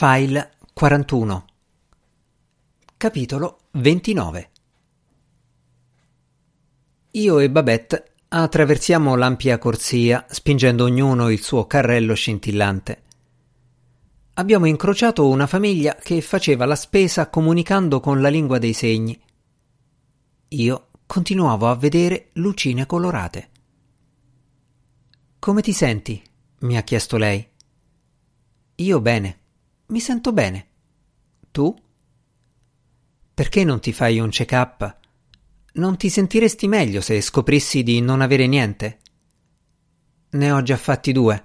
File 41 Capitolo 29 Io e Babette attraversiamo l'ampia corsia, spingendo ognuno il suo carrello scintillante. Abbiamo incrociato una famiglia che faceva la spesa comunicando con la lingua dei segni. Io continuavo a vedere lucine colorate. Come ti senti? mi ha chiesto lei. Io bene. Mi sento bene. Tu? Perché non ti fai un check-up? Non ti sentiresti meglio se scoprissi di non avere niente? Ne ho già fatti due.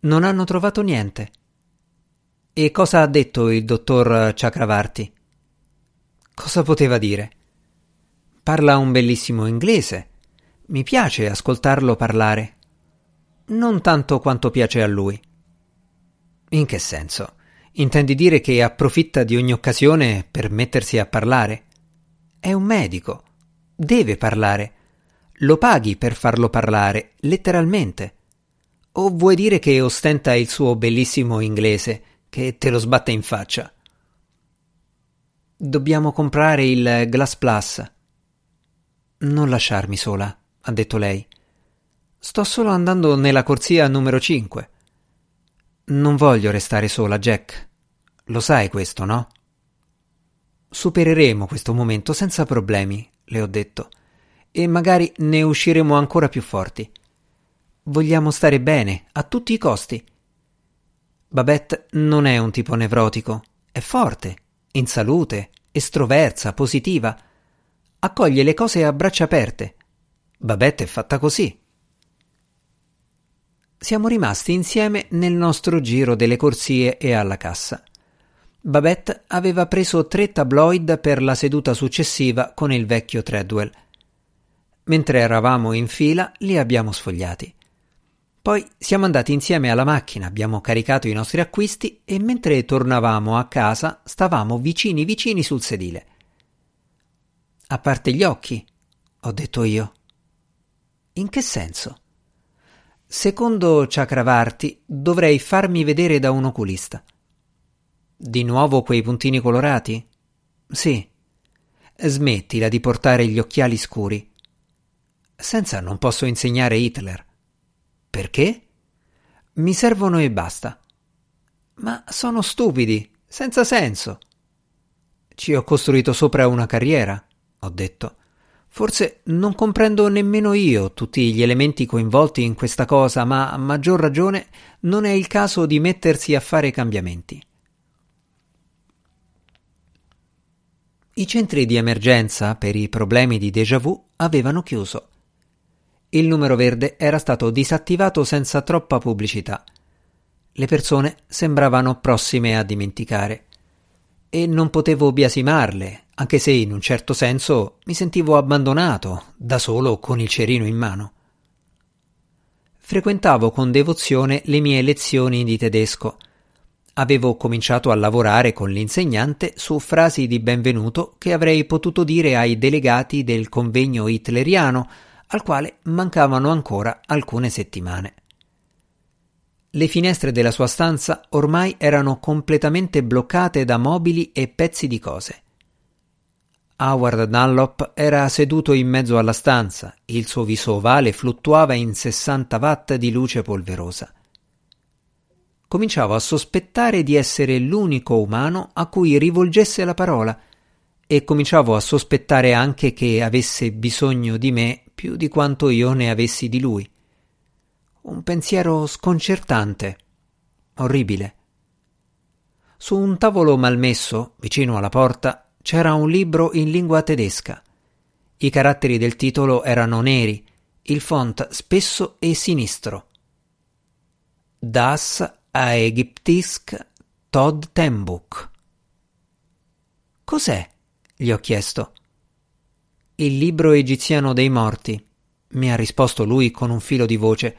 Non hanno trovato niente. E cosa ha detto il dottor Chakravarti? Cosa poteva dire? Parla un bellissimo inglese. Mi piace ascoltarlo parlare. Non tanto quanto piace a lui. In che senso? Intendi dire che approfitta di ogni occasione per mettersi a parlare? È un medico. Deve parlare. Lo paghi per farlo parlare, letteralmente. O vuoi dire che ostenta il suo bellissimo inglese, che te lo sbatte in faccia? Dobbiamo comprare il Glass Plus. Non lasciarmi sola, ha detto lei. Sto solo andando nella corsia numero 5. Non voglio restare sola, Jack. Lo sai questo, no? Supereremo questo momento senza problemi, le ho detto, e magari ne usciremo ancora più forti. Vogliamo stare bene, a tutti i costi. Babette non è un tipo nevrotico, è forte, in salute, estroversa, positiva. Accoglie le cose a braccia aperte. Babette è fatta così. Siamo rimasti insieme nel nostro giro delle corsie e alla cassa. Babette aveva preso tre tabloid per la seduta successiva con il vecchio Treadwell. Mentre eravamo in fila, li abbiamo sfogliati. Poi siamo andati insieme alla macchina, abbiamo caricato i nostri acquisti e mentre tornavamo a casa stavamo vicini vicini sul sedile. A parte gli occhi, ho detto io. In che senso? Secondo Chakravarti dovrei farmi vedere da un oculista. Di nuovo quei puntini colorati? Sì. Smettila di portare gli occhiali scuri. Senza non posso insegnare Hitler. Perché? Mi servono e basta. Ma sono stupidi, senza senso. Ci ho costruito sopra una carriera, ho detto. Forse non comprendo nemmeno io tutti gli elementi coinvolti in questa cosa, ma a maggior ragione non è il caso di mettersi a fare cambiamenti. I centri di emergenza per i problemi di déjà vu avevano chiuso. Il numero verde era stato disattivato senza troppa pubblicità. Le persone sembravano prossime a dimenticare. E non potevo biasimarle, anche se in un certo senso mi sentivo abbandonato, da solo con il cerino in mano. Frequentavo con devozione le mie lezioni di tedesco. Avevo cominciato a lavorare con l'insegnante su frasi di benvenuto che avrei potuto dire ai delegati del convegno hitleriano, al quale mancavano ancora alcune settimane. Le finestre della sua stanza ormai erano completamente bloccate da mobili e pezzi di cose. Howard Dunlop era seduto in mezzo alla stanza, il suo viso ovale fluttuava in 60 watt di luce polverosa. Cominciavo a sospettare di essere l'unico umano a cui rivolgesse la parola e cominciavo a sospettare anche che avesse bisogno di me più di quanto io ne avessi di lui. Un pensiero sconcertante, orribile. Su un tavolo malmesso, vicino alla porta, c'era un libro in lingua tedesca. I caratteri del titolo erano neri, il font spesso e sinistro. Das Aegyptisk Todd Tembuch. Cos'è? gli ho chiesto. Il libro egiziano dei morti, mi ha risposto lui con un filo di voce.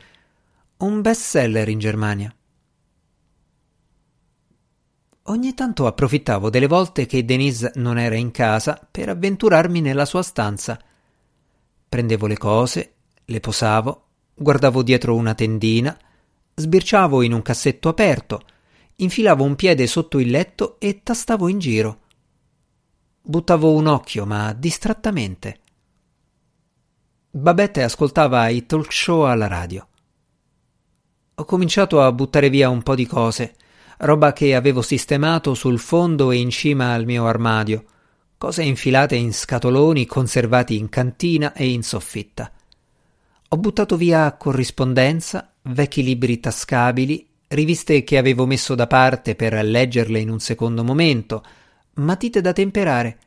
Un bestseller in Germania. Ogni tanto approfittavo delle volte che Denise non era in casa per avventurarmi nella sua stanza. Prendevo le cose, le posavo, guardavo dietro una tendina, sbirciavo in un cassetto aperto, infilavo un piede sotto il letto e tastavo in giro. Buttavo un occhio, ma distrattamente. Babette ascoltava i talk show alla radio. Ho cominciato a buttare via un po' di cose, roba che avevo sistemato sul fondo e in cima al mio armadio, cose infilate in scatoloni conservati in cantina e in soffitta. Ho buttato via corrispondenza, vecchi libri tascabili, riviste che avevo messo da parte per leggerle in un secondo momento, matite da temperare.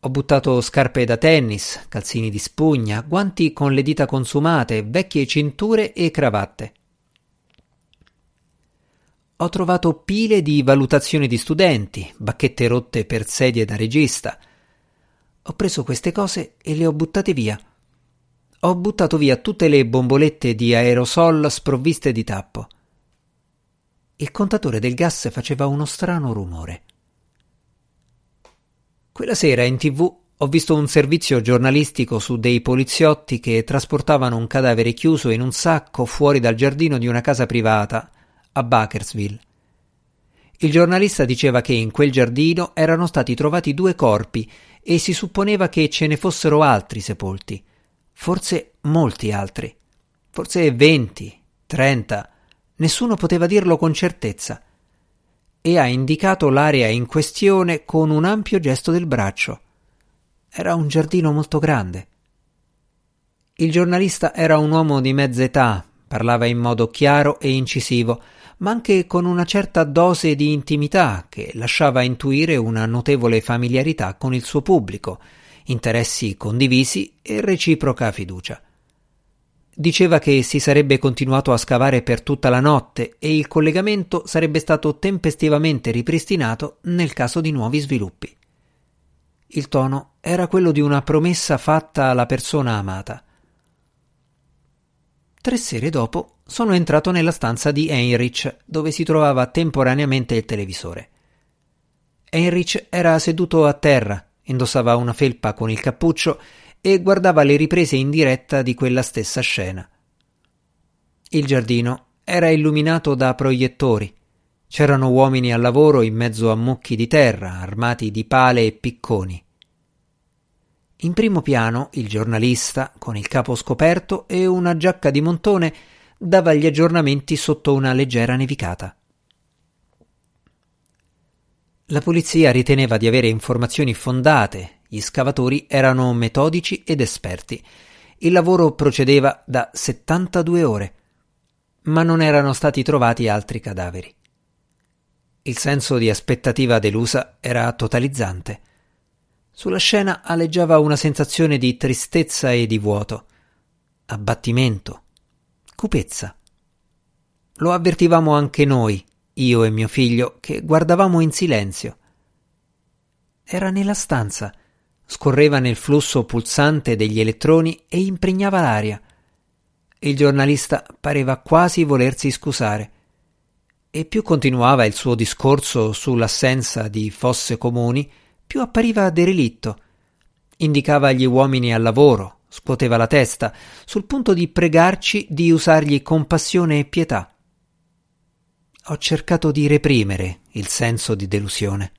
Ho buttato scarpe da tennis, calzini di spugna, guanti con le dita consumate, vecchie cinture e cravatte. Ho trovato pile di valutazioni di studenti, bacchette rotte per sedie da regista. Ho preso queste cose e le ho buttate via. Ho buttato via tutte le bombolette di aerosol sprovviste di tappo. Il contatore del gas faceva uno strano rumore. Quella sera in tv ho visto un servizio giornalistico su dei poliziotti che trasportavano un cadavere chiuso in un sacco fuori dal giardino di una casa privata a Bakersville. Il giornalista diceva che in quel giardino erano stati trovati due corpi e si supponeva che ce ne fossero altri sepolti, forse molti altri, forse venti, trenta, nessuno poteva dirlo con certezza. E ha indicato l'area in questione con un ampio gesto del braccio. Era un giardino molto grande. Il giornalista era un uomo di mezza età, parlava in modo chiaro e incisivo, ma anche con una certa dose di intimità che lasciava intuire una notevole familiarità con il suo pubblico, interessi condivisi e reciproca fiducia. Diceva che si sarebbe continuato a scavare per tutta la notte e il collegamento sarebbe stato tempestivamente ripristinato nel caso di nuovi sviluppi. Il tono era quello di una promessa fatta alla persona amata. Tre sere dopo sono entrato nella stanza di Heinrich, dove si trovava temporaneamente il televisore. Heinrich era seduto a terra, indossava una felpa con il cappuccio e guardava le riprese in diretta di quella stessa scena. Il giardino era illuminato da proiettori. C'erano uomini al lavoro in mezzo a mucchi di terra, armati di pale e picconi. In primo piano il giornalista, con il capo scoperto e una giacca di montone, dava gli aggiornamenti sotto una leggera nevicata. La polizia riteneva di avere informazioni fondate, gli scavatori erano metodici ed esperti. Il lavoro procedeva da 72 ore, ma non erano stati trovati altri cadaveri. Il senso di aspettativa delusa era totalizzante. Sulla scena aleggiava una sensazione di tristezza e di vuoto, abbattimento, cupezza. Lo avvertivamo anche noi, io e mio figlio, che guardavamo in silenzio. Era nella stanza, scorreva nel flusso pulsante degli elettroni e impregnava l'aria. Il giornalista pareva quasi volersi scusare. E più continuava il suo discorso sull'assenza di fosse comuni, più appariva derelitto. Indicava gli uomini al lavoro, scuoteva la testa, sul punto di pregarci di usargli compassione e pietà. Ho cercato di reprimere il senso di delusione.